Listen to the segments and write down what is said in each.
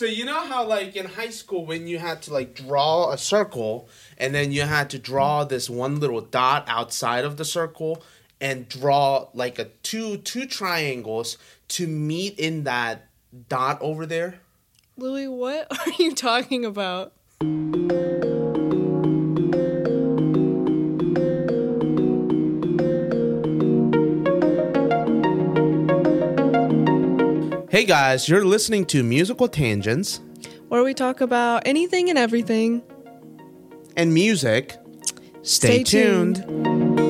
So you know how like in high school when you had to like draw a circle and then you had to draw this one little dot outside of the circle and draw like a two two triangles to meet in that dot over there? Loui, what are you talking about? Hey guys, you're listening to Musical Tangents Where we talk about anything and everything. and music. Stay, Stay tuned. tuned.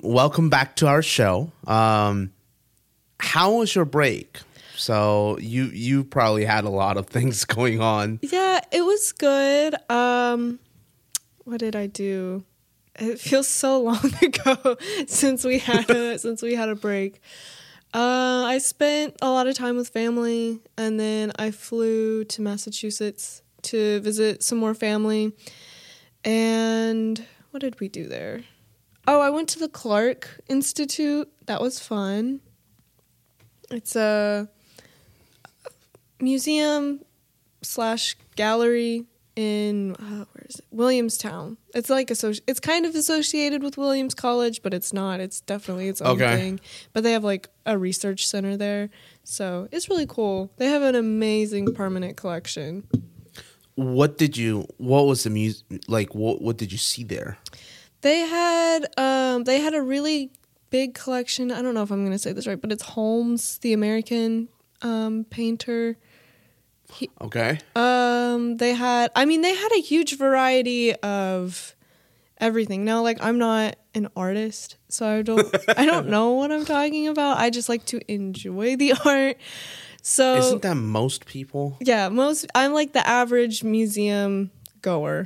Welcome back to our show. Um, how was your break? So you you probably had a lot of things going on. Yeah, it was good. Um what did I do? It feels so long ago since we had a since we had a break. Uh, I spent a lot of time with family, and then I flew to Massachusetts to visit some more family. And what did we do there? Oh, I went to the Clark Institute. That was fun. It's a museum slash gallery in uh, where is it? Williamstown. It's like associ- It's kind of associated with Williams College, but it's not. It's definitely its own Okay. thing. But they have like a research center there, so it's really cool. They have an amazing permanent collection. What did you? What was the music like? What what did you see there? They had um they had a really big collection. I don't know if I'm going to say this right, but it's Holmes, the American um painter. Okay. Um, they had. I mean, they had a huge variety of everything. Now, like, I'm not an artist, so I don't. I don't know what I'm talking about. I just like to enjoy the art. So Isn't that most people? yeah, most. I'm like the average museum goer.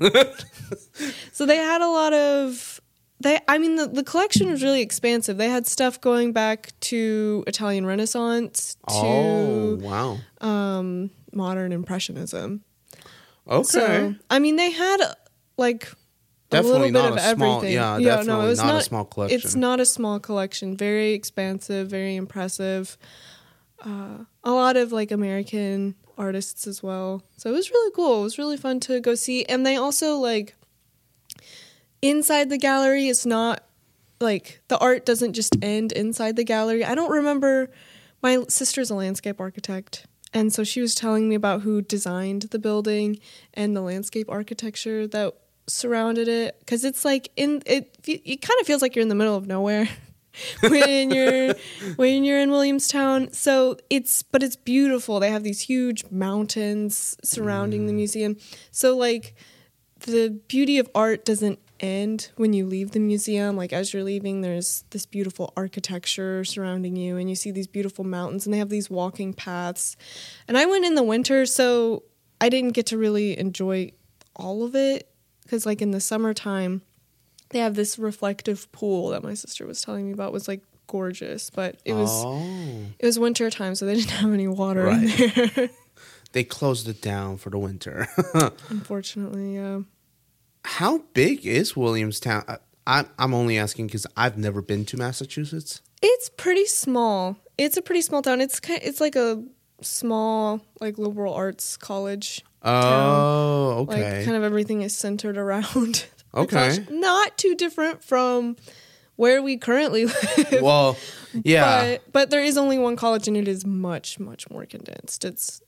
so they had a lot of. They, I mean, the, the collection was really expansive. They had stuff going back to Italian Renaissance to Oh wow. um, modern impressionism. Okay. So I mean, they had like Definitely a little not bit of a small- everything. yeah, no, definitely it was not a small collection. It's not a small collection. Very expansive, very impressive. Uh, a lot of like American artists as well. So it was really cool. It was really fun to go see. And they also like inside the gallery. It's not like the art doesn't just end inside the gallery. I don't remember. My sister's a landscape architect, and so she was telling me about who designed the building and the landscape architecture that surrounded it. Because it's like in it, it kind of feels like you're in the middle of nowhere when you're when you're in Williamstown. So it's but it's beautiful. They have these huge mountains surrounding the mm. museum. So like the beauty of art doesn't end when you leave the museum. Like as you're leaving, there's this beautiful architecture surrounding you, and you see these beautiful mountains, and they have these walking paths. And I went in the winter, so I didn't get to really enjoy all of it because, like in the summertime, they have this reflective pool that my sister was telling me about was like gorgeous, but it was oh. it was winter time, so they didn't have any water in there. They closed it down for the winter. Unfortunately, yeah. How big is Williamstown? I- I'm only asking because I've never been to Massachusetts. It's pretty small. It's a pretty small town. It's kind it's like a small like liberal arts college. Oh, okay. Like kind of everything is centered around. Okay. college. Not too different from where we currently live. well, yeah. But but there is only one college and it is much much more condensed. It's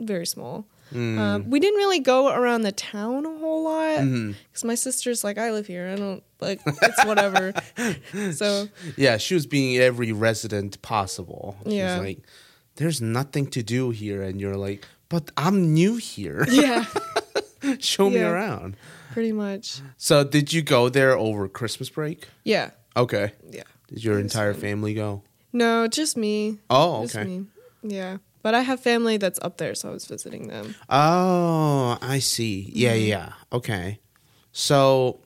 very small. Hmm. Um, we didn't really go around the town a whole lot because Mm-hmm. my sister's like, I live here. I don't like it's whatever. so Yeah, she was being every resident possible. She's Yeah. like, there's nothing to do here. And you're like, but I'm new here. yeah, Show me around. pretty much. So, did you go there over Christmas break? Yeah, Okay. yeah. Did your entire fun. family go? No, just me. Oh, Just okay. me. Yeah. But I have family that's up there, so I was visiting them. Oh, I see. Yeah, Mm-hmm. yeah. Okay. So,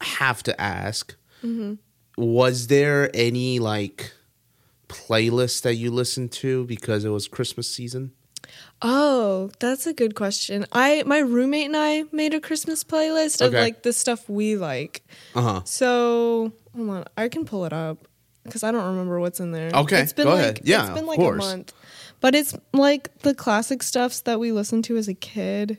I have to ask Mm-hmm. was there any like playlist that you listened to because it was Christmas season? Oh, that's a good question. I my roommate and I made a Christmas playlist of Okay. like the stuff we like. Uh huh. So hold on, I can pull it up. because I don't remember what's in there. Okay, it's been go like ahead. Yeah, it's been like a month, but it's like the classic stuffs that we listened to as a kid.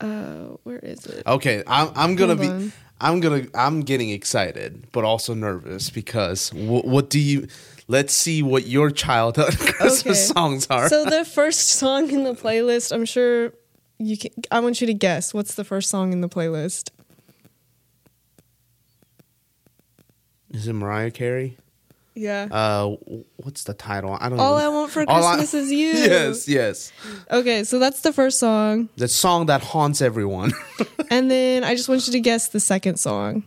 Uh, where is it? Okay, I'm I'm gonna Hold be. on. I'm gonna. I'm getting excited, but also nervous because wh- what do you? Let's see what your childhood Christmas Okay. songs are. So the first song in the playlist, I'm sure you can. I want you to guess what's the first song in the playlist. Is it Mariah Carey? Yeah. Uh, what's the title? I don't. Know. All I want for All I- Christmas is you. Yes, yes. Okay, so that's the first song. The song that haunts everyone. And then I just want you to guess the second song.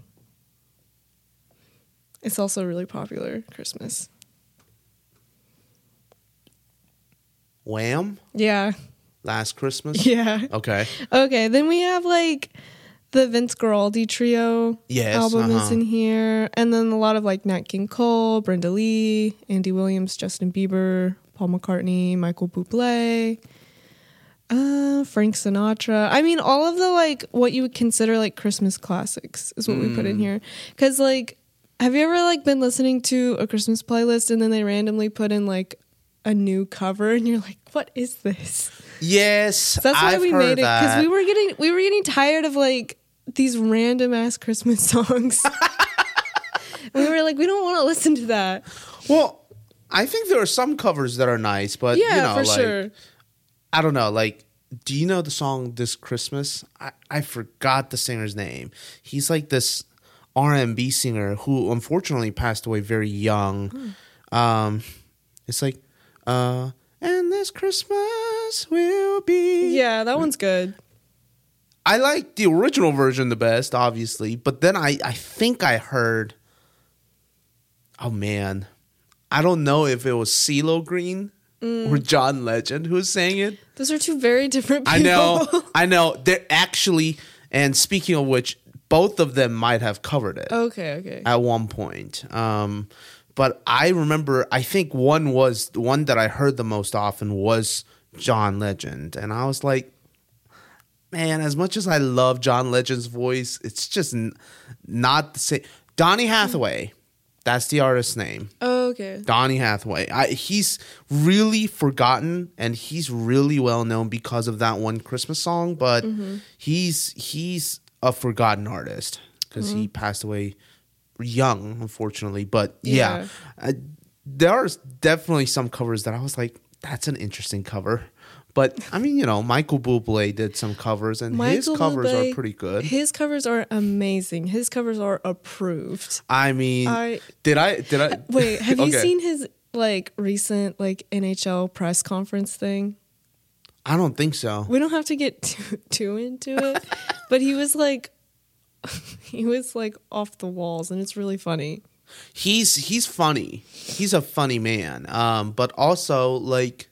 It's also really popular Christmas. Wham! Yeah. Last Christmas. Yeah. Okay. Okay, then we have like the Vince Guaraldi trio Yes, album is uh-huh. in here. And then a lot of like Nat King Cole, Brenda Lee, Andy Williams, Justin Bieber, Paul McCartney, Michael Bublé, uh, Frank Sinatra. I mean, all of the like what you would consider like Christmas classics is what we put in Mm. here. Cause like, have you ever like been listening to a Christmas playlist and then they randomly put in like a new cover and you're like, what is this? Yes, So that's why I've we made it because we were getting we were getting tired of like these random ass Christmas songs. we were like, we don't want to listen to that. Well, I think there are some covers that are nice, but Yeah, you know, for like sure. I don't know. Like, do you know the song "This Christmas"? I, I forgot the singer's name. He's like this R and B singer who unfortunately passed away very young. Hmm. Um, it's like, uh, and this Christmas will be. Yeah, that one's good. I like the original version the best, obviously, but then I I think I heard. Oh man, I don't know if it was CeeLo Green Mm. or John Legend who was saying it. Those are two very different I know, I know. They're actually, and speaking of which, both of them might have covered it okay, okay. at one point. Um, but I remember, I think one was the one that I heard the most often was John Legend, and I was like, man, as much as I love John Legend's voice, it's just n- not the same. Donny Hathaway, that's the artist's name. okay. Donny Hathaway. I, he's really forgotten, and he's really well known because of that one Christmas song. But he's he's a forgotten artist because he passed away young, unfortunately. But yeah, uh, there are definitely some covers that I was like, "That's an interesting cover." But I mean, you know, Michael Bublé did some covers, and his covers Bublé, are pretty good. His covers are amazing. His covers are approved. I mean, I- did I did I Wait, have you seen his like recent like NHL press conference thing? I don't think so. We don't have to get too, too into it, but he was like he was like off the walls and it's really funny. he's he's funny. He's a funny man. Um, but also like,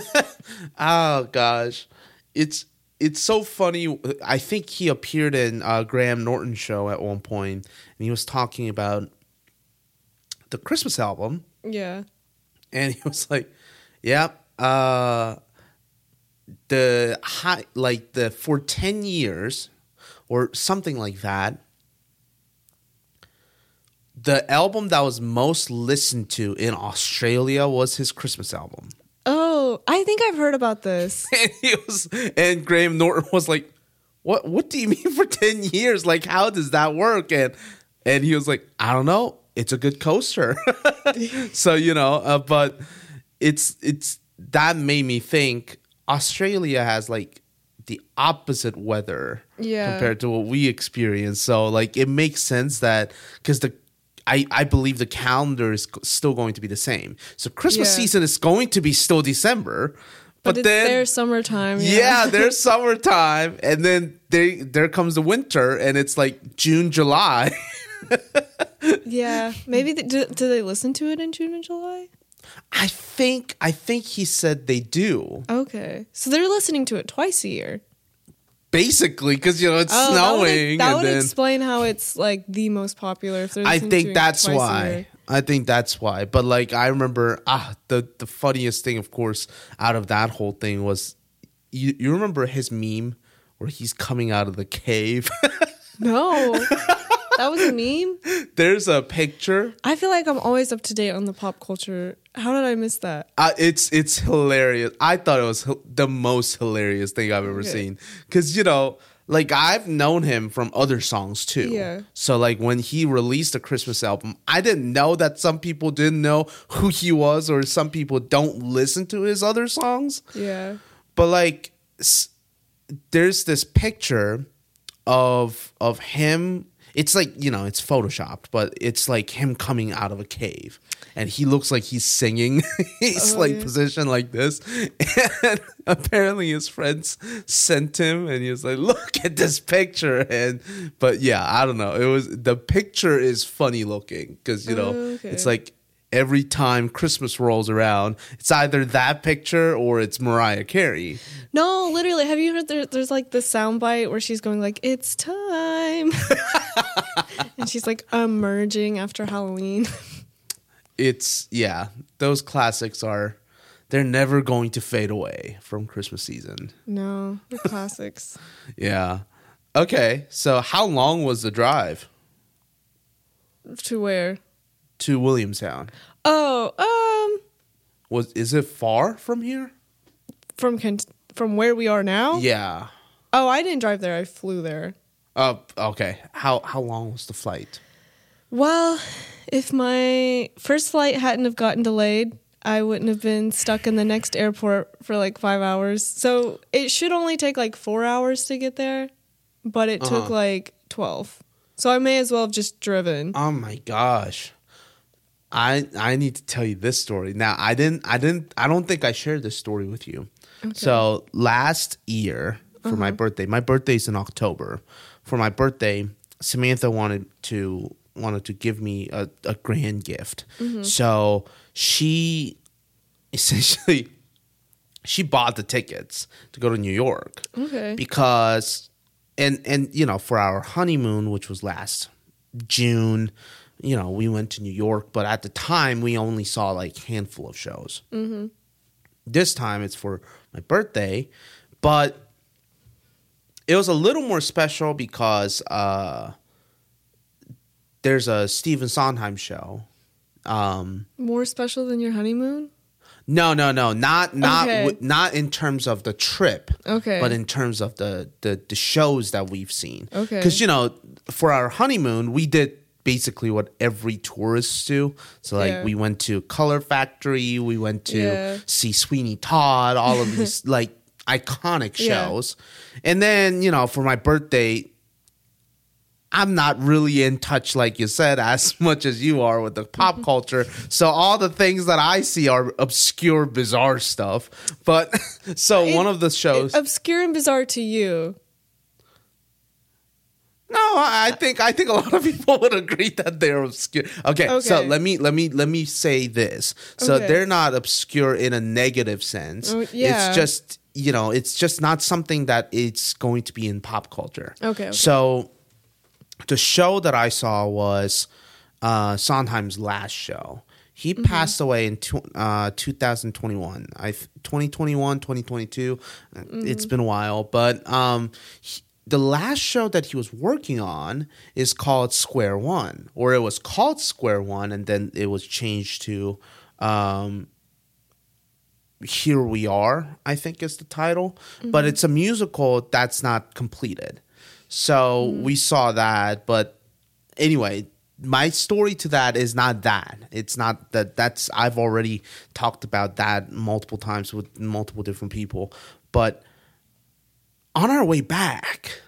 oh gosh, it's it's so funny. I think he appeared in uh, Graham Norton's show at one point, and he was talking about the Christmas album, Yeah. and he was like, "Yep, uh, the high like the for ten years or something like that." The album that was most listened to in Australia was his Christmas album. Oh, I think I've heard about this. And he was and Graham Norton was like, What what do you mean for 10 years? Like how does that work? And and he was like, I don't know. It's a good coaster. so, you know, uh, but it's it's that made me think Australia has like the opposite weather Yeah. compared to what we experience. So like it makes sense that cuz the I, I believe the calendar is still going to be the same. So Christmas Yeah. season is going to be still December. But, But, then their summertime. yeah, Yeah. there's summertime, and then they there comes the winter, and it's like June, July. yeah. Maybe they, do, do they listen to it in June and July? I think I think he said they do Okay. So they're listening to it twice a year. Basically because you know it's Oh, that would- snowing, That and would, then explain how it's like the most popular. If I think that's why. I think that's why. But like I remember, ah, the the funniest thing, of course, out of that whole thing was you. You remember his meme where he's coming out of the cave. No. That was a meme. There's a picture. I feel like I'm always up to date on the pop culture. How did I miss that? Uh, it's it's hilarious. I thought it was h- the most hilarious thing I've ever Okay. seen. Cause you know, like I've known him from other songs too. Yeah. So like when he released a Christmas album, I didn't know that some people didn't know who he was, or some people don't listen to his other songs. Yeah. But like, s- there's this picture of of him. It's like you know, it's photoshopped, but it's like him coming out of a cave, and he looks like he's singing. he's Oh, like yeah. positioned like this, and apparently his friends sent him, and he was like, "Look at this picture." And but yeah, I don't know. It was the picture is funny looking because you know oh, Okay. it's like every time Christmas rolls around, it's either that picture or it's Mariah Carey. No, literally. Have you heard there, there's like the soundbite where she's going like, "It's time," and she's like emerging after Halloween. It's yeah, those classics are they're never going to fade away from Christmas season. no, the classics. Yeah. Okay, so how long was the drive to where? To Williamstown? Oh, um, Was is it far from here? from from where we are now. Yeah. Oh, I didn't drive there. I flew there. Oh, okay. How how long was the flight? Well, if my first flight hadn't have gotten delayed, I wouldn't have been stuck in the next airport for like five hours. So it should only take like four hours to get there, but it took Uh-huh. like twelve. So I may as well have just driven. Oh my gosh. I I need to tell you this story. Now, I didn't I didn't I don't think I shared this story with you. So, last year for my uh-huh. birthday, my birthday's in October. For my birthday, Samantha wanted to wanted to give me a, a grand gift. Mm-hmm. So, she essentially she bought the tickets to go to New York Okay. because and and you know for our honeymoon which was last june you know we went to new york but at the time we only saw like handful of shows mm-hmm. this time it's for my birthday but it was a little more special because uh there's a Stephen Sondheim show um More special than your honeymoon? no, no, no, not not Okay. w- not in terms of the trip. Okay. But in terms of the the, the shows that we've seen. Okay. Because you know, for our honeymoon, we did basically what every tourist do. So like Yeah. we went to Color Factory, we went to Yeah. see Sweeney Todd, all of these like iconic Yeah. shows. And then, you know, for my birthday, I'm not really in touch, like you said, as much as you are with the pop culture. So all the things that I see are obscure, bizarre stuff. But so one of the shows. Obscure and bizarre to you. No, I think I think a lot of people would agree that they're obscure. Okay, so let me let me let me say this. So Okay. they're not obscure in a negative sense. Oh, yeah. It's just you know, it's just not something that it's going to be in pop culture. Okay, okay. So the show that I saw was uh, Sondheim's last show. He Mm-hmm. passed away in tw- uh, 2021. I th- 2021, 2022. Uh, Mm-hmm. It's been a while, but um, he- the last show that he was working on is called Square One, or it was called Square One, and then it was changed to um, Here We Are. I think is the title, but it's a musical that's not completed. So we saw that, but anyway, my story to that is not that. It's not that that's I've already talked about that multiple times with multiple different people. But on our way back,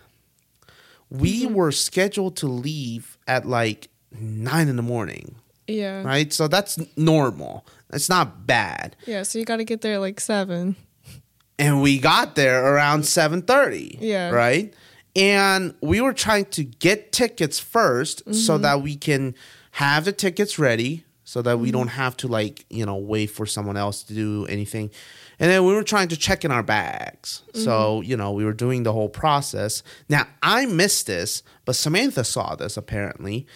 we mm-hmm. were scheduled to leave at like nine in the morning, Yeah. right? So that's normal. That's not bad. Yeah, so you got to get there at like 7. and we got there around 7.30 Yeah. right and we were trying to get tickets 1st so mm-hmm. that we can have the tickets ready so that we mm-hmm. don't have to like you know wait for someone else to do anything and then we were trying to check in our bags. So mm-hmm. you know we were doing the whole process. Now i missed this but samantha saw this apparently.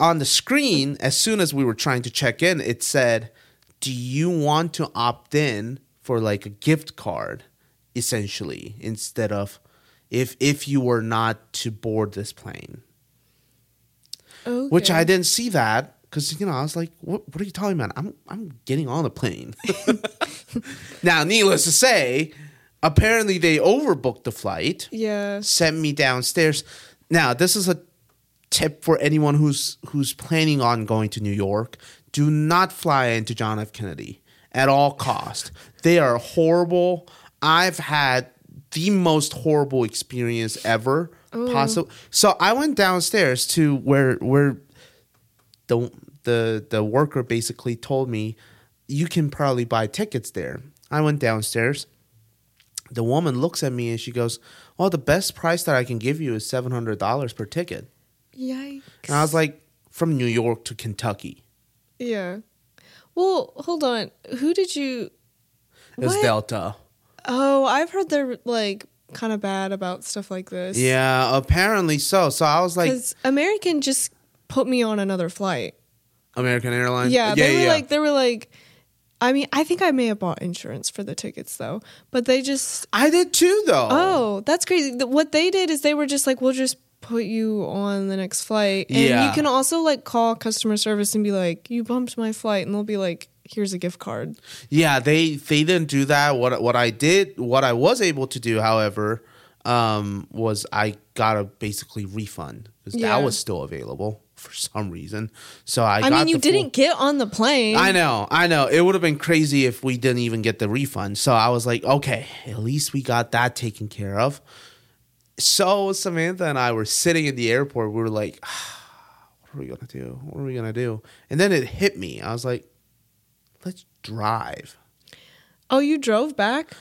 On the screen, as soon as we were trying to check in, it said, "Do you want to opt in for like a gift card, essentially, instead of if if you were not to board this plane?" which I didn't see that because you know I was like, "What? What are you talking about? I'm I'm getting on the plane." now, needless to say, apparently they overbooked the flight, Yeah. sent me downstairs. Now, this is a tip for anyone who's who's planning on going to New York: do not fly into John F. Kennedy at all cost. They are horrible. I've had the most horrible experience ever possible. So I went downstairs to where where the the the worker basically told me you can probably buy tickets there. I went downstairs. The woman looks at me and she goes, "Well, the best price that I can give you is seven hundred dollars per ticket." Yikes. And I was like, "From New York to Kentucky." yeah. Well, hold on. Who did you? It was What? Delta. Oh, I've heard they're like kind of bad about stuff like this. Yeah, apparently so. So I was like, American just put me on another flight. American Airlines. Yeah, they were yeah. like they were like. I mean, I think I may have bought insurance for the tickets though, but they just I did too, though. oh, that's crazy. What they did is they were just like, we'll just put you on the next flight, and Yeah. you can also like call customer service and be like, you bumped my flight, and they'll be like, here's a gift card. Yeah, they they didn't do that. What what I did, what I was able to do, however, um, was I got a basically refund because Yeah. that was still available for some reason. So I, I, got mean, you didn't get on the plane. I know, I know. It would have been crazy if we didn't even get the refund. So I was like, okay, at least we got that taken care of. So Samantha and I were sitting in the airport. We were like, "Ah, what are we gonna do? What are we gonna do? And then it hit me. I was like, let's drive. Oh, you drove back?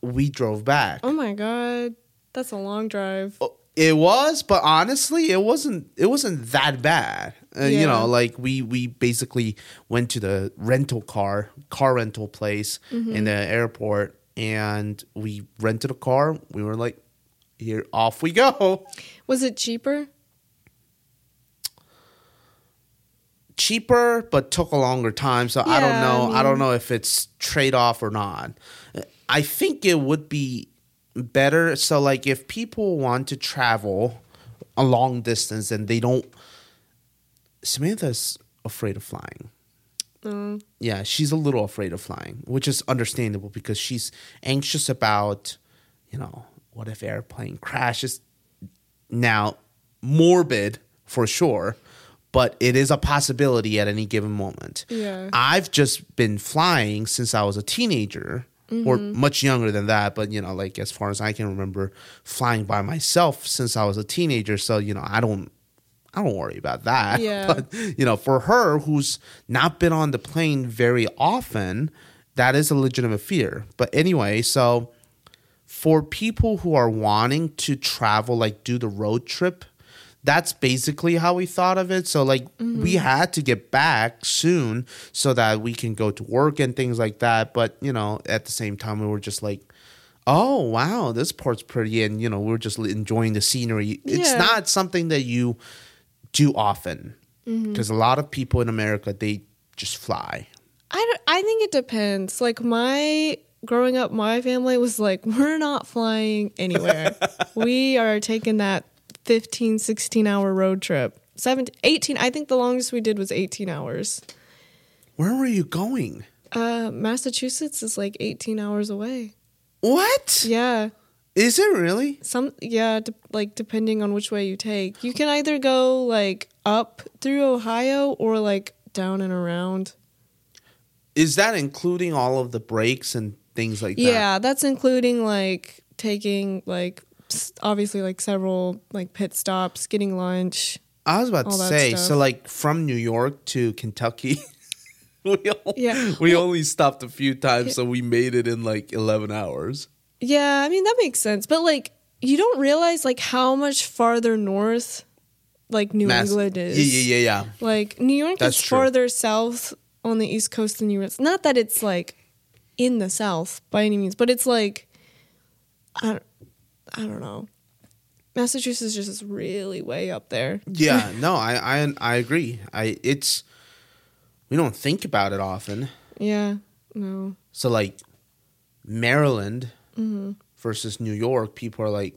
We drove back. Oh my god, that's a long drive. It was, but honestly, it wasn't. It wasn't that bad. Uh, You know, like we we basically went to the rental car car rental place Mm-hmm. in the airport, and we rented a car. We were like, "Here, off we go." Was it cheaper? Cheaper, but took a longer time. So I don't know. I I, don't know if it's trade off or not. I think it would be better. So like, if people want to travel a long distance and they don't, Samantha's afraid of flying. Mm. Yeah, she's a little afraid of flying, which is understandable because she's anxious about, you know, what if airplane crashes? Now, morbid for sure, but it is a possibility at any given moment. Yeah. I've just been flying since I was a teenager. Or mm-hmm. much younger than that, but you know, like as far as I can remember, flying by myself since I was a teenager. So you know, I don't I don't worry about that. Yeah. But you know, for her who's not been on the plane very often, that is a legitimate fear. But anyway, so for people who are wanting to travel, like do the road trip, that's basically how we thought of it. So like we mm-hmm. had to get back soon so that we can go to work and things like that. But you know, at the same time, we were just like. Oh wow, this part's pretty, and you know we're just enjoying the scenery. It's not something that you do often mm-hmm. because a lot of people in America they just fly. I, don't- I think it depends. Like my growing up, my family was like, we're not flying anywhere. we are taking that 15, 16 hour road trip. 17, 18, I think the longest we did was 18 hours. Where were you going? Uh, Massachusetts is like 18 hours away. What? Yeah. Is it really? Some yeah, de- like depending on which way you take. You can either go like up through Ohio or like down and around. Is that including all of the breaks and things like that? Yeah, that's including like taking like obviously like several like pit stops, getting lunch. I was about to say, stuff. so like from New York to Kentucky, we, o- Yeah. we only stopped a few times, so we made it in like 11 hours. Yeah, I mean that makes sense, but like you don't realize like how much farther north like New Mass- England is. Yeah, yeah, yeah, yeah. Like New York That's is true. farther south on the East Coast than New you. Not that it's like in the South by any means, but it's like I don't, I don't know. Massachusetts just is really way up there. Yeah, no, I, I, I agree. I, it's, we don't think about it often. Yeah, no. So like Maryland Mm-hmm. versus New York, people are like,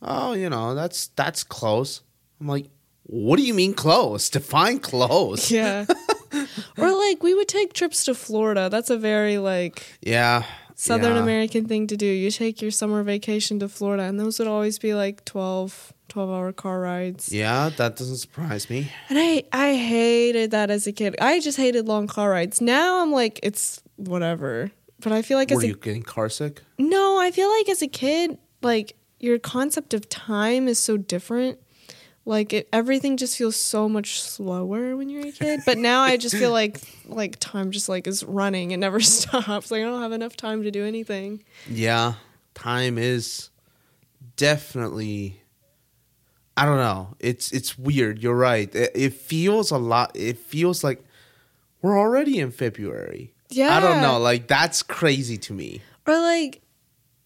"Oh, you know, that's that's close." I'm like, what do you mean close? Define close. Yeah. or like we would take trips to Florida. That's a very like Yeah. Southern yeah. American thing to do. You take your summer vacation to Florida, and those would always be like 12, 12 hour car rides. Yeah, that doesn't surprise me. And I, I hated that as a kid. I just hated long car rides. Now I'm like, it's whatever. But I feel like Were as a you getting car sick? no, I feel like as a kid, like your concept of time is so different. Like it, everything just feels so much slower when you're a kid. But now I just feel like like time just like is running and never stops. Like I don't have enough time to do anything. Yeah, time is definitely. I don't know. It's it's weird. You're right. It, it feels a lot. It feels like we're already in February. Yeah. I don't know. Like that's crazy to me. Or like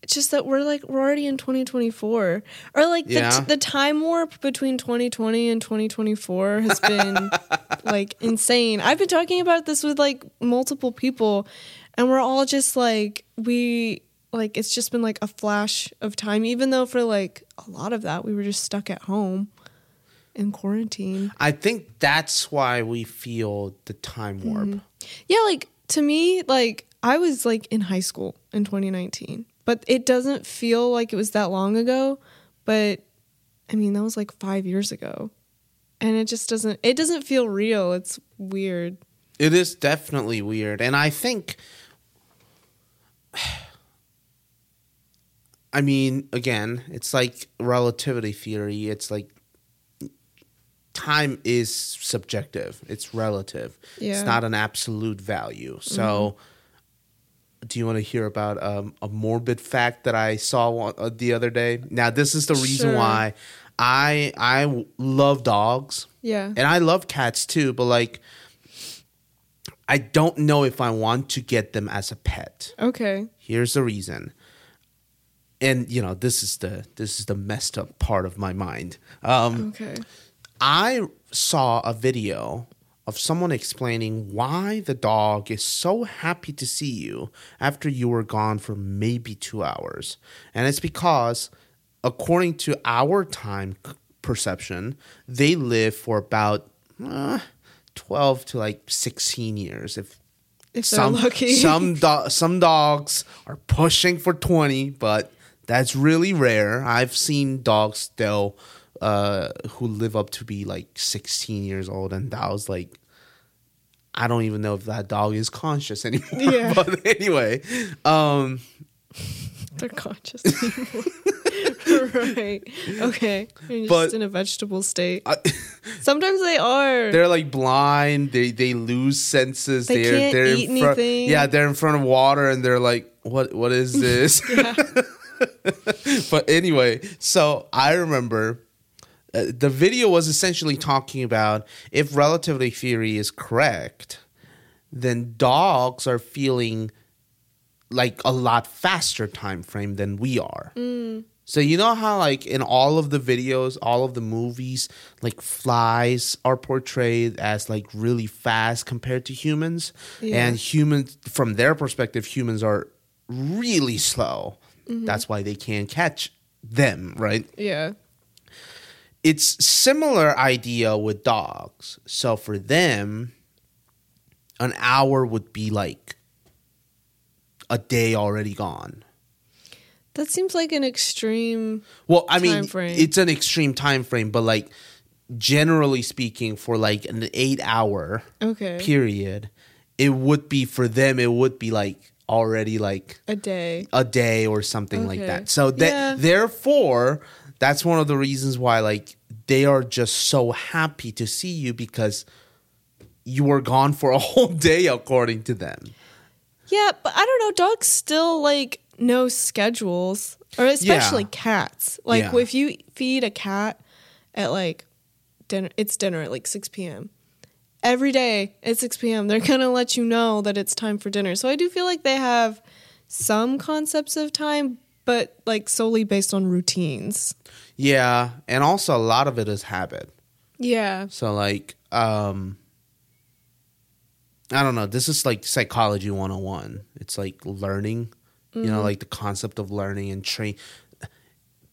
it's just that we're like we're already in 2024 or like the, Yeah. the time warp between 2020 and 2024 has been like insane i've been talking about this with like multiple people and we're all just like we like it's just been like a flash of time even though for like a lot of that we were just stuck at home in quarantine I think that's why we feel the time warp. Mm-hmm. Yeah, like to me, like I was like in high school in 2019, but it doesn't feel like it was that long ago. But I mean, that was like five years ago, and it just doesn't. It doesn't feel real. It's weird. It is definitely weird. And I think I mean, again, it's like relativity theory. It's like time is subjective. It's relative. Yeah. It's not an absolute value. So mm-hmm. Do you want to hear about um, a morbid fact that I saw one, uh, the other day? Now, this is the reason Sure. why I love dogs Yeah. and I love cats too, but like I don't know if I want to get them as a pet. Okay. Here's the reason. And you know, this is the this is the messed up part of my mind. Um Okay. I saw a video of someone explaining why the dog is so happy to see you after you were gone for maybe two hours. And it's because, according to our time perception, they live for about uh, 12 to like 16 years. If If some, lucky. some, do- some dogs are pushing for 20, but that's really rare. I've seen dogs still uh, who live up to be like 16 years old, and that was like, I don't even know if that dog is conscious anymore. Yeah. but anyway, um, They're conscious right. Okay. They're just in a vegetable state. I, Sometimes they are. they're like blind. They they lose senses. They are can't they're eat in front. anything. Yeah, they're in front of water, and they're like, what What is this? but anyway, so I remember uh, the video was essentially talking about if relativity theory is correct, then dogs are feeling like a lot faster time frame than we are. So you know how like in all of the videos, all of the movies, like flies are portrayed as like really fast compared to humans, Yeah. and humans from their perspective, humans are really slow. Mm-hmm. That's why they can't catch them, right? Yeah. It's similar idea with dogs. So for them, an hour would be like a day already gone. That seems like an extreme. Well, I mean, frame. it's an extreme time frame, but like generally speaking, for like an eight hour Okay. period, it would be for them. It would be like already like a day. a day or something like that. So that Yeah. therefore, that's one of the reasons why like they are just so happy to see you because you were gone for a whole day according to them. Yeah, but I don't know. Dogs still like know schedules, or especially Yeah. cats. Like Yeah. if you feed a cat at like dinner, it's dinner at like six p.m. Every day at six p.m. They're gonna let you know that it's time for dinner. So I do feel like they have some concepts of time, but like solely based on routines. Yeah, and also a lot of it is habit. Yeah. So like um I don't know, this is like psychology 101. It's like learning, you know, like the concept of learning and train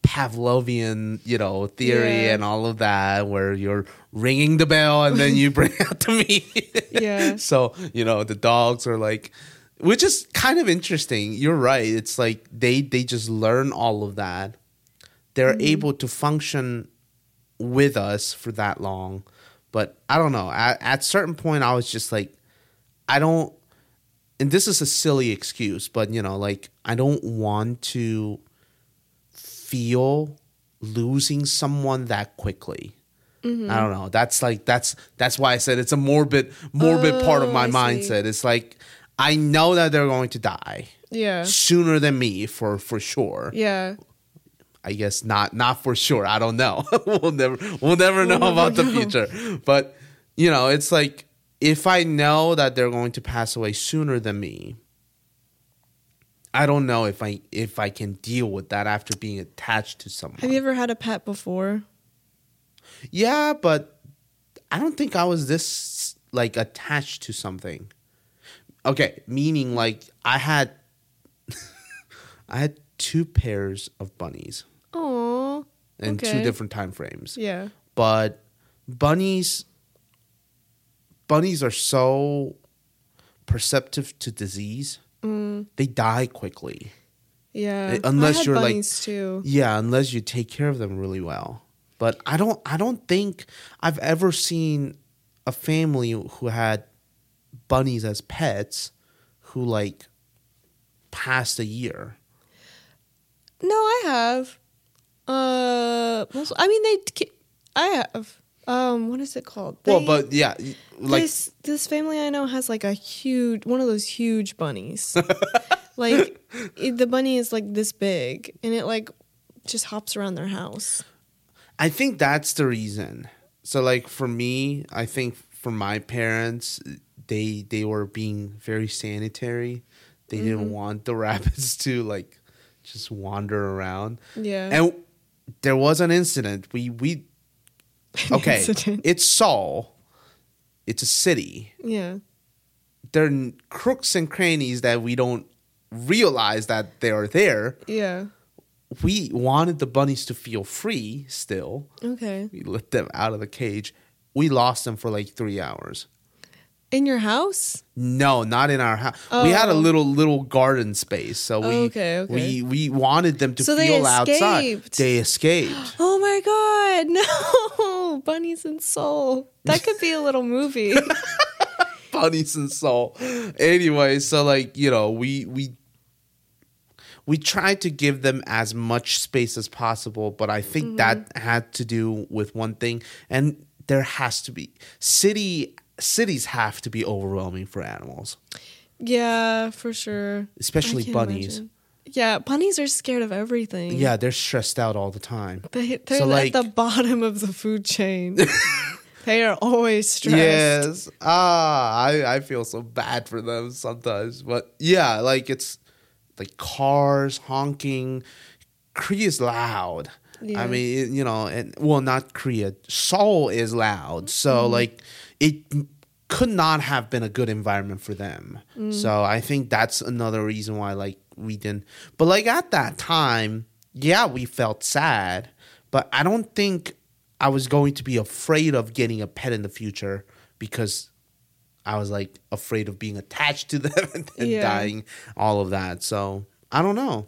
Pavlovian, you know, theory Yeah. and all of that, where you're ringing the bell and then you bring out the meat. Yeah. so you know the dogs are like, which is kind of interesting. You're right. It's like they they just learn all of that. They're able to function with us for that long, but I don't know. At at certain point, I was just like, I don't. And this is a silly excuse, but you know, like I don't want to feel losing someone that quickly. Mm-hmm. I don't know. That's like that's that's why I said it's a morbid morbid part of Oh, my see. mindset. It's like I know that they're going to die Yeah. sooner than me for for sure. Yeah. I guess not not for sure. I don't know. we'll never we'll never know We'll never about the know. future. But you know, it's like if I know that they're going to pass away sooner than me, I don't know if I if I can deal with that after being attached to someone. Have you ever had a pet before? Yeah, but I don't think I was this like attached to something. Okay, meaning like I had I had two pairs of bunnies Oh. in two different time frames. Yeah. But bunnies bunnies are so perceptive to disease. Mm, They die quickly. yeah. unless I had you're, like- too. Yeah, unless you take care of them really well. But I don't I don't think I've ever seen a family who had bunnies as pets who like passed a year. No, I have. Uh, I mean they. I have. Um, what is it called? well, but yeah, like this this family I know has like a huge one of those huge bunnies. like it, the bunny is like this big, and it like just hops around their house. I think that's the reason. So like for me, I think for my parents, they they were being very sanitary. They Mm-hmm. didn't want the rabbits to like just wander around. Yeah. And there was an incident. We we okay. Incident. It's Seoul. It's a city. yeah. There are crooks and crannies that we don't realize that they are there. Yeah. We wanted the bunnies to feel free still. Okay. We let them out of the cage. We lost them for like three hours. In your house? No, not in our house. We had a Oh. little little garden space, so we oh, Okay, okay. we we wanted them to So feel outside. They escaped. Oh my god, no! Bunnies and Soul. That could be a little movie. bunnies and soul. Anyway, so like you know, we we we tried to give them as much space as possible, but I think that mm-hmm. had to do with one thing, and there has to be city cities have to be overwhelming for animals, yeah, for sure. I especially can't bunnies. imagine. Yeah, bunnies are scared of everything. Yeah, they're stressed out all the time. They, they're So, like- at the bottom of the food chain. they are always stressed. Yes. Ah, I, I feel so bad for them sometimes. But yeah, like it's like cars honking. Korea is loud. Yeah. I mean, it- you know, and well, not Korea. Seoul is loud. Mm-hmm. So like it could not have been a good environment for them. Mm. So I think that's another reason why like we didn't. But like at that time, yeah, we felt sad, but I don't think I was going to be afraid of getting a pet in the future because I was like afraid of being attached to them and, then Yeah. dying, all of that. So I don't know.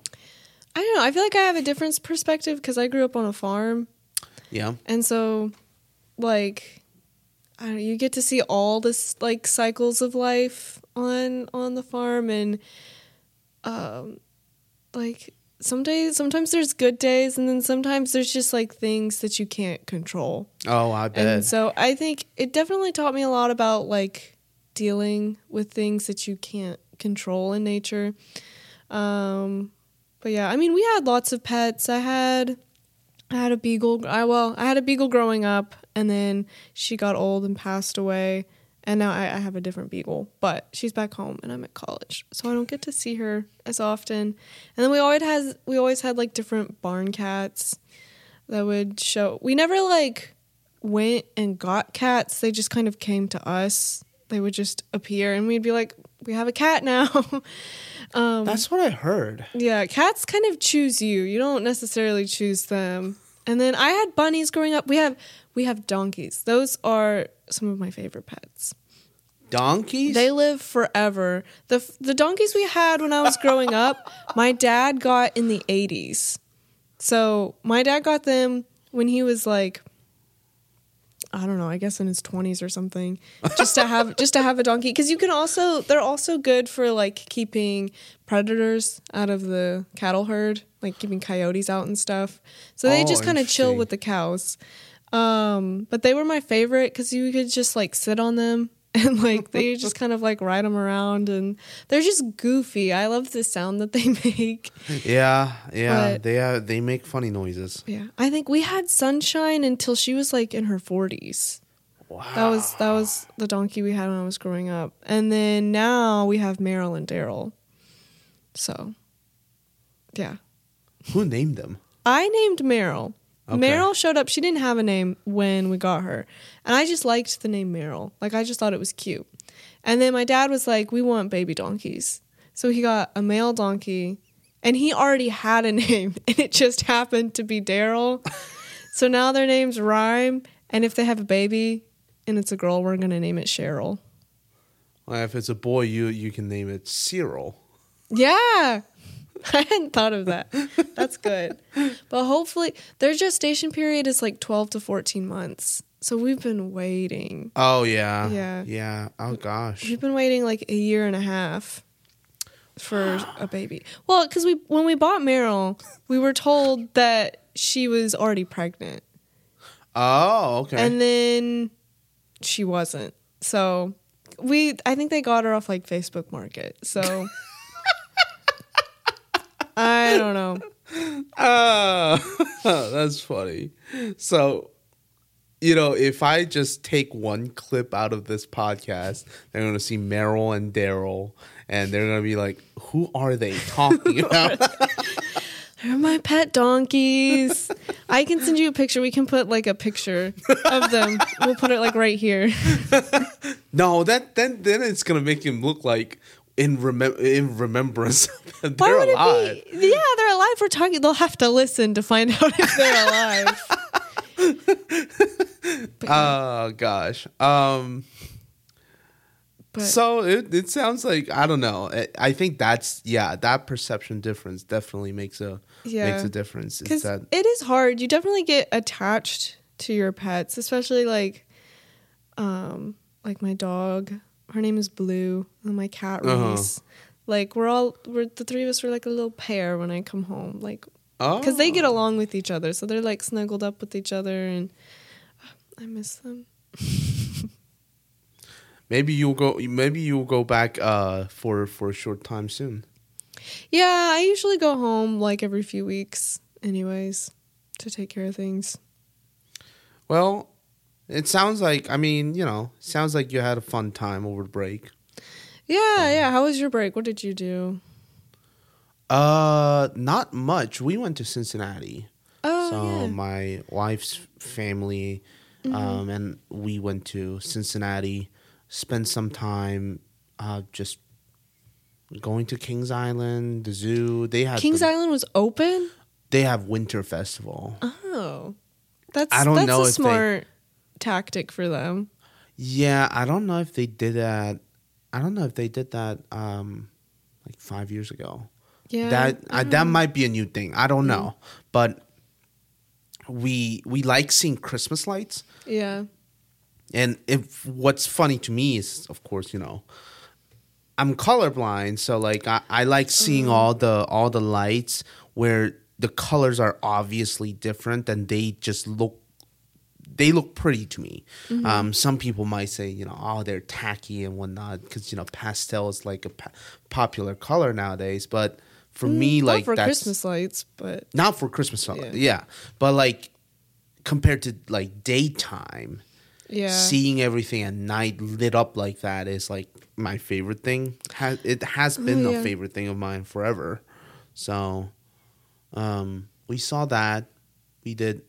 I don't know. I feel like I have a different perspective because I grew up on a farm. Yeah. And so, like, I don't know, you get to see all this like cycles of life on on the farm, and um, like some days, sometimes there's good days, and then sometimes there's just like things that you can't control. Oh, I bet. And so I think it definitely taught me a lot about like dealing with things that you can't control in nature. Um, but yeah, I mean, we had lots of pets. I had, I had a beagle. I well, I had a beagle growing up, and then she got old and passed away. And now I, I have a different beagle, but she's back home, and I'm at college, so I don't get to see her as often. And then we always has we always had like different barn cats that would show. We never like went and got cats. They just kind of came to us. They would just appear, and we'd be like, we have a cat now. um, That's what I heard. yeah, cats kind of choose you. You don't necessarily choose them. And then I had bunnies growing up. We have we have donkeys. Those are some of my favorite pets. Donkeys? They live forever. The the donkeys we had when I was growing up, my dad got in the 80s. So, my dad got them when he was like I don't know, I guess in his 20s or something. Just to have just to have a donkey cuz you can also they're also good for like keeping predators out of the cattle herd, like keeping coyotes out and stuff. So they Oh, just kind of chill with the cows. Um, but they were my favorite cuz you could just like sit on them and like they just kind of like ride them around and they're just goofy. I love the sound that they make. yeah, yeah. But- they uh, they make funny noises. Yeah. I think we had Sunshine until she was like in her 40s. Wow. That was that was the donkey we had when I was growing up. And then now we have Meryl and Daryl. So, yeah. Who named them? I named Meryl. Okay. Meryl showed up. She didn't have a name when we got her. And I just liked the name Meryl. Like I just thought it was cute. And then my dad was like, "We want baby donkeys." So he got a male donkey and he already had a name and it just happened to be Daryl. so now their names rhyme and if they have a baby and it's a girl, we're going to name it Cheryl. Well, if it's a boy, you you can name it Cyril. Yeah. I hadn't thought of that. That's good. But hopefully their gestation period is like 12 to 14 months. So we've been waiting. Oh yeah. Yeah. Yeah. Oh gosh. We've been waiting like a year and a half for a baby. Well, cuz we when we bought Meryl, we were told that she was already pregnant. Oh, okay. And then she wasn't. So we I think they got her off like Facebook Market. So I don't know. Ah, that's funny. So, you know, if I just take one clip out of this podcast, they're going to see Meryl and Daryl, and they're going to be like, "Who are they talking about?" They're my pet donkeys. I can send you a picture. We can put like a picture of them. We'll put it like right here. no, that then then it's going to make him look like in remem- in remembrance that they're alive. be? Yeah, they're alive. We're talking. They'll have to listen to find out if they're alive. But, Oh gosh. Um. but so it, it sounds like I don't know. I, I think that's yeah. That perception difference definitely makes a Yeah. makes a difference. Because it is hard. You definitely get attached to your pets, especially like, um, like my dog. Her name is Blue, and my cat Uh-huh. Reese. Like we're all we're the three of us are like a little pair when I come home. Like oh because they get along with each other, so they're like snuggled up with each other, and uh, I miss them. Maybe you'll go. Maybe you'll go back uh, for for a short time soon. Yeah, I usually go home like every few weeks, anyways, to take care of things. Well, it sounds like. I mean, you know, sounds like you had a fun time over the break. Yeah, yeah. How was your break? What did you do? Uh, not much. We went to Cincinnati. Oh, so yeah. my wife's family, um, and we went to Cincinnati. Spent some time, uh, just going to Kings Island, the zoo. They had Kings the- Island was open. They have winter festival. Oh, that's I don't that's know a if they- smart tactic for them. Yeah, I don't know if they did that. I don't know if they did that um like five years ago. Yeah, that I that might be a new thing. I don't know, but we we like seeing Christmas lights. Yeah, And if what's funny to me is, of course, you know, I'm colorblind, so like I, I like seeing all the all the lights where the colors are obviously different and they just look they look pretty to me. Um, some people might say, you know, oh, they're tacky and whatnot because you know pastel is like a pa- popular color nowadays. But for me, Mm, Not like for Christmas lights, but not for Christmas, Yeah. yeah. But like compared to like daytime, yeah, seeing everything at night lit up like that is like my favorite thing. It has been Oh, a favorite thing of mine forever. So, um, we saw that. We did.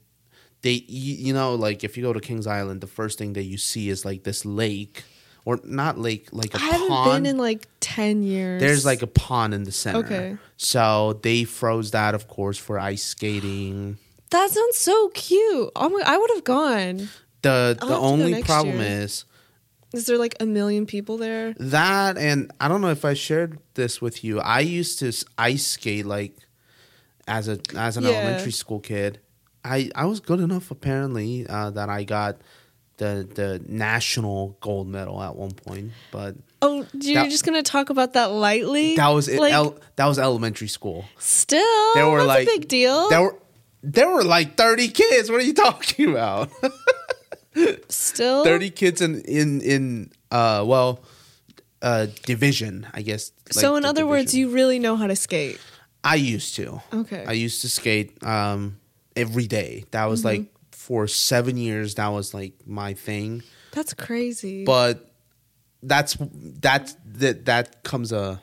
They, you, know, like if you go to Kings Island, the first thing that you see is like this lake, or not lake, like a I haven't pond. been in like 10 years. There's like a pond in the center. Okay. So they froze that, of course, for ice skating. That sounds so cute. Oh my, I would have gone. The I'll the have to go only problem year. is Is there like a million people there? that, and I don't know if I shared this with you. I used to ice skate like as a as an Yeah. elementary school kid. I I was good enough apparently uh, that I got the the national gold medal at one point, but Oh, you're That- just gonna talk about that lightly? that was like El- that was elementary school. still. There were that's like a big deal. There were there were like thirty kids. What are you talking about? still, thirty kids in in in uh well uh division, I guess. so in the other words, you really know how to skate. I used to. Okay. I used to skate um every day. That was Mm-hmm. like for seven years. That was like my thing. That's crazy. But that's that that that comes a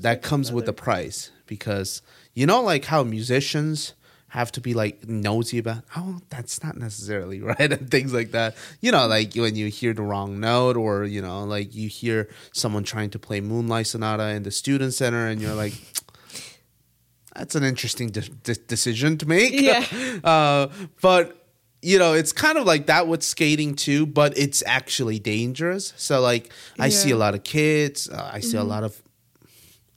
that comes with a price because you know like how musicians have to be like nosy about oh that's not necessarily right and things like that you know like when you hear the wrong note or you know like you hear someone trying to play moonlight sonata in the student center and you're like that's an interesting de- de- decision to make. Yeah. uh, but you know it's kind of like that with skating too but it's actually dangerous. So like i see a lot of kids uh, i see a lot of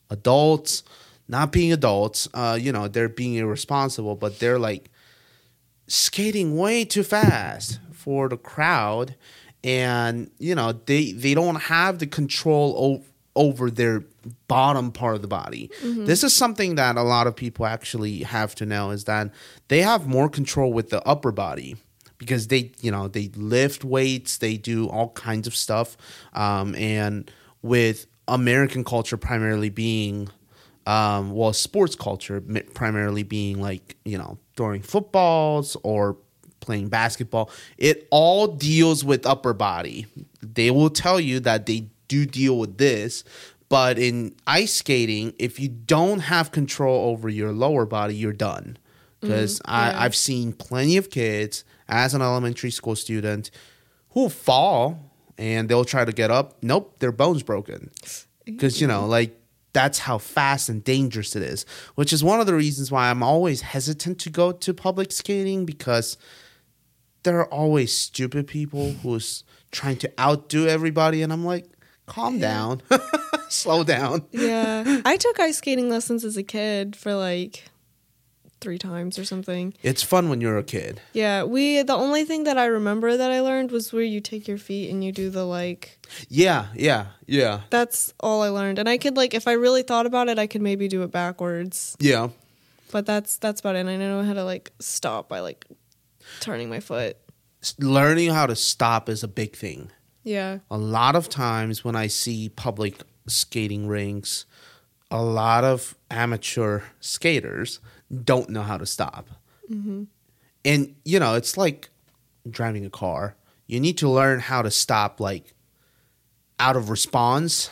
adults not being adults uh you know they're being irresponsible but they're like skating way too fast for the crowd. And you know they they don't have the control o- over their bottom part of the body this is something that a lot of people actually have to know is that they have more control with the upper body because they you know they lift weights they do all kinds of stuff um, and with american culture primarily being um, well, sports culture primarily being like you know throwing footballs or playing basketball. It all deals with upper body. They will tell you that they do deal with this, but in ice skating, if you don't have control over your lower body, you're done. Mm-hmm. Because yeah. I've seen plenty of kids as an elementary school student who fall and they'll try to get up. Nope, their bones broken because you know like that's how fast and dangerous it is which is one of the reasons why i'm always hesitant to go to public skating because there are always stupid people who's trying to outdo everybody and i'm like calm down slow down yeah, I took ice skating lessons as a kid for like three times or something. it's fun when you're a kid Yeah, we. The only thing that I remember that I learned was where you take your feet and you do the like. yeah yeah yeah That's all I learned, and I could like if I really thought about it, I could maybe do it backwards. yeah But that's that's about it. And I know how to like stop by like turning my foot. Learning how to stop is a big thing Yeah. a lot of times when I see public skating rinks, a lot of amateur skaters don't know how to stop. Mm-hmm. And, you know, it's like driving a car. You need to learn how to stop, like, out of response,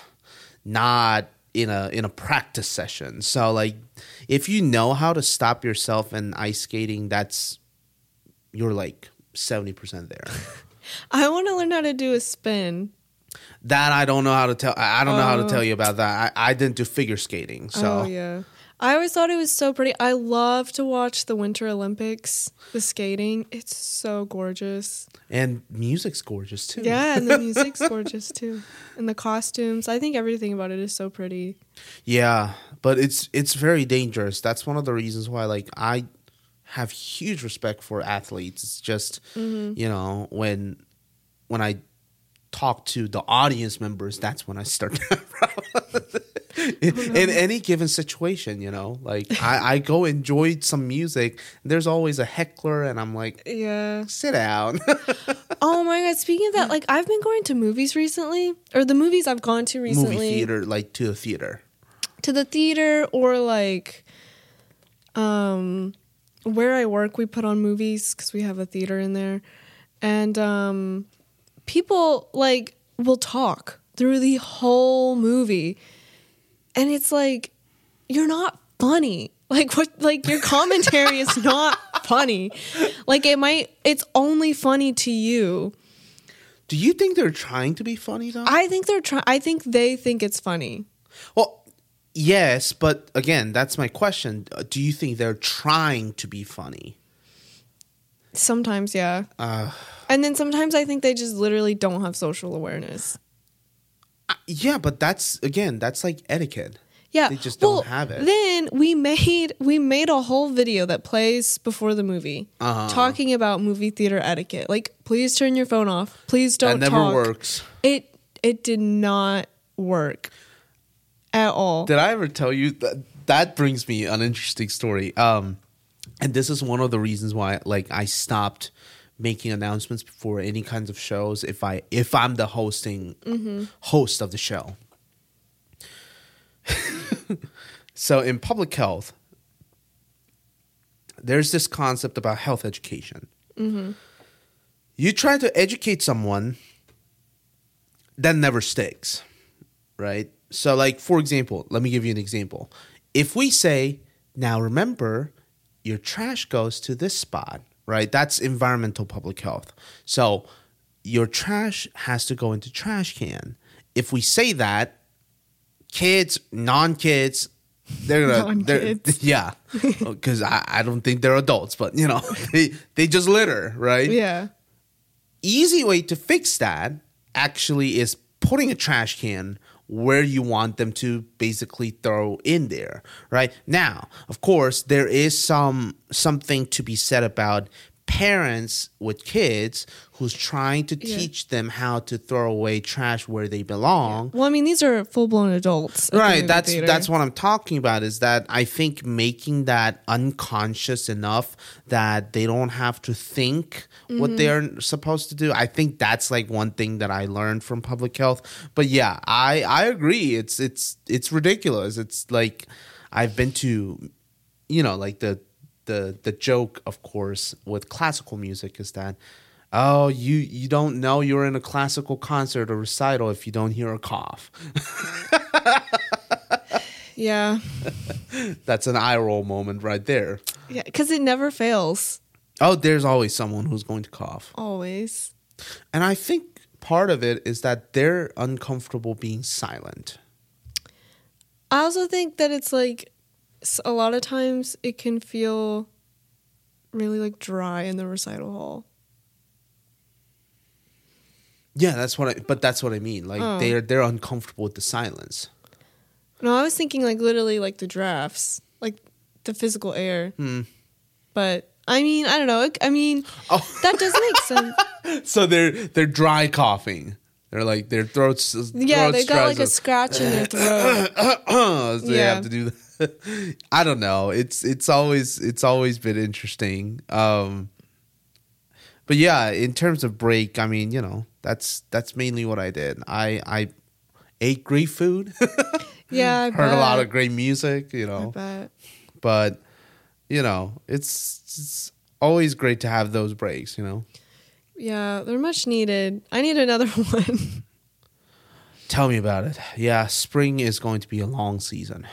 not in a in a practice session. So like if you know how to stop yourself in ice skating, that's you're like 70% there. I want to learn how to do a spin. That I don't know how to tell. I don't know how to Oh. tell you about that. I, I didn't do figure skating, so oh yeah. I always thought it was so pretty. I love to watch the Winter Olympics, the skating. It's so gorgeous. and music's gorgeous too. Yeah, and the music's gorgeous too. And the costumes. I think everything about it is so pretty. yeah, but it's it's very dangerous. That's one of the reasons why, like, I have huge respect for athletes. It's just Mm-hmm. you know when when I talk to the audience members, that's when I start to have problems. in, in any given situation, you know, like I, I go enjoy some music. There's always a heckler, and I'm like, Yeah. sit down. Oh my god, speaking of that, like I've been going to movies recently, or the movies I've gone to recently. Movie theater, like to a theater. to the theater or like um where I work we put on movies cuz we have a theater in there. And um people like will talk through the whole movie. And it's like you're not funny. Like what like your commentary is not funny. Like it might it's only funny to you. Do you think they're trying to be funny though? i think they're trying i think they think it's funny. Well, yes, but again, that's my question. Uh, Do you think they're trying to be funny? Sometimes, yeah. Uh, And then sometimes I think they just literally don't have social awareness. yeah, but that's again, that's like etiquette. Yeah, They just don't have it. Then we made we made a whole video that plays before the movie, Uh-huh. talking about movie theater etiquette. Like, please turn your phone off. Please don't that never talk. works. It it did not work at all. Did I ever tell you that? That brings me an interesting story. Um, and this is one of the reasons why, like, I stopped making announcements before any kinds of shows. If I if I'm the hosting host of the show. so in public health, there's this concept about health education. You try to educate someone, that never sticks, right? So, like for example, let me give you an example. If we say, "Now remember, your trash goes to this spot," right? That's environmental public health. So, your trash has to go into trash can. If we say that, kids, non-kids, they're gonna, they're, yeah, oh, because I, I don't think they're adults, but you know, they they just litter, right? yeah. easy way to fix that actually is putting a trash can where you want them to basically throw in there right? Now of course there is some something to be said about parents with kids who's trying to Yeah. teach them how to throw away trash where they belong Well, I mean, these are full blown adults. at the right that's theater. that's what i'm talking about is that i think making that unconscious enough that they don't have to think what Mm-hmm. they're supposed to do i think that's like one thing that i learned from public health but yeah i i agree it's it's it's ridiculous it's like i've been to you know like the the the joke of course with classical music is that oh you you don't know you're in a classical concert or recital if you don't hear a cough Yeah. That's an eye roll moment right there. Yeah. Because it never fails. Oh, there's always someone who's going to cough. Always. And I think part of it is that they're uncomfortable being silent. I also think that it's like a lot of times it can feel really like dry in the recital hall. Yeah, that's what I but that's what I mean. Like Oh. they're they're uncomfortable with the silence. No, I was thinking like literally like the drafts, like the physical air. Hmm. But I mean, I don't know. I mean, Oh, that does make sense. so they're they're dry coughing. They're like their throats. Yeah, throats they got like a scratch in their throat. so they have to do that. I don't know. It's it's always it's always been interesting. Um, but yeah, in terms of break, I mean, you know, that's that's mainly what I did. I I ate great food, Yeah, I heard a lot of great music, you know. But you know, it's, it's always great to have those breaks, you know. Yeah, they're much needed. I need another one. Tell me about it. Yeah, spring is going to be a long season.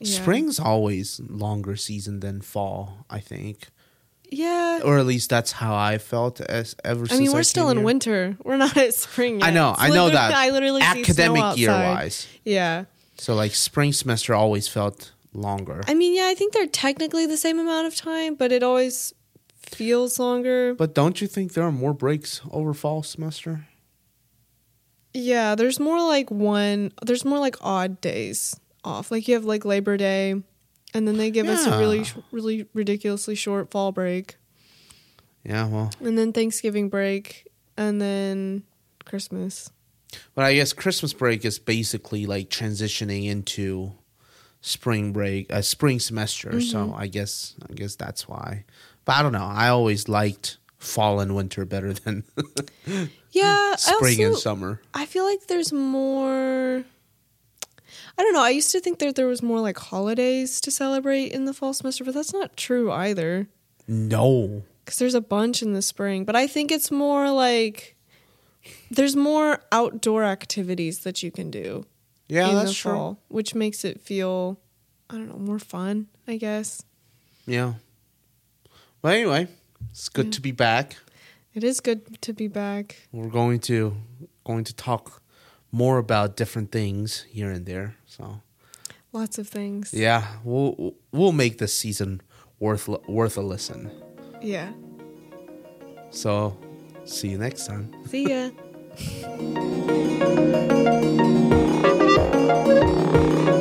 Yeah. Spring's always longer season than fall, I think. Yeah. Or at least that's how I felt as ever since. I since mean, we're still in here. winter. We're not at spring yet. I know, It's I know that. I literally see snow academic year wise. Yeah. So like spring semester always felt longer. I mean, yeah, I think they're technically the same amount of time, but it always feels longer. But don't you think there are more breaks over fall semester? Yeah, there's more like one, there's more like odd days off. Like you have like Labor Day, and then they give us a really, really ridiculously short fall break, Yeah, well, and then Thanksgiving break, and then Christmas. but I guess Christmas break is basically like transitioning into spring break, uh, spring semester. Mm-hmm. So I guess I guess that's why. But I don't know. I always liked fall and winter better than Yeah, spring I and summer. I feel like there's more. I don't know. I used to think that there was more like holidays to celebrate in the fall semester, but that's not true either. No. Because there's a bunch in the spring, but I think it's more like there's more outdoor activities that you can do Yeah, that's the true. which makes it feel, I don't know, more fun. I guess Yeah. But anyway, it's good Yeah. to be back. it is good to be back. We're going to going to talk more about different things here and there. So lots of things. Yeah, we'll we'll make this season worth worth a listen. Yeah. So, see you next time. See ya.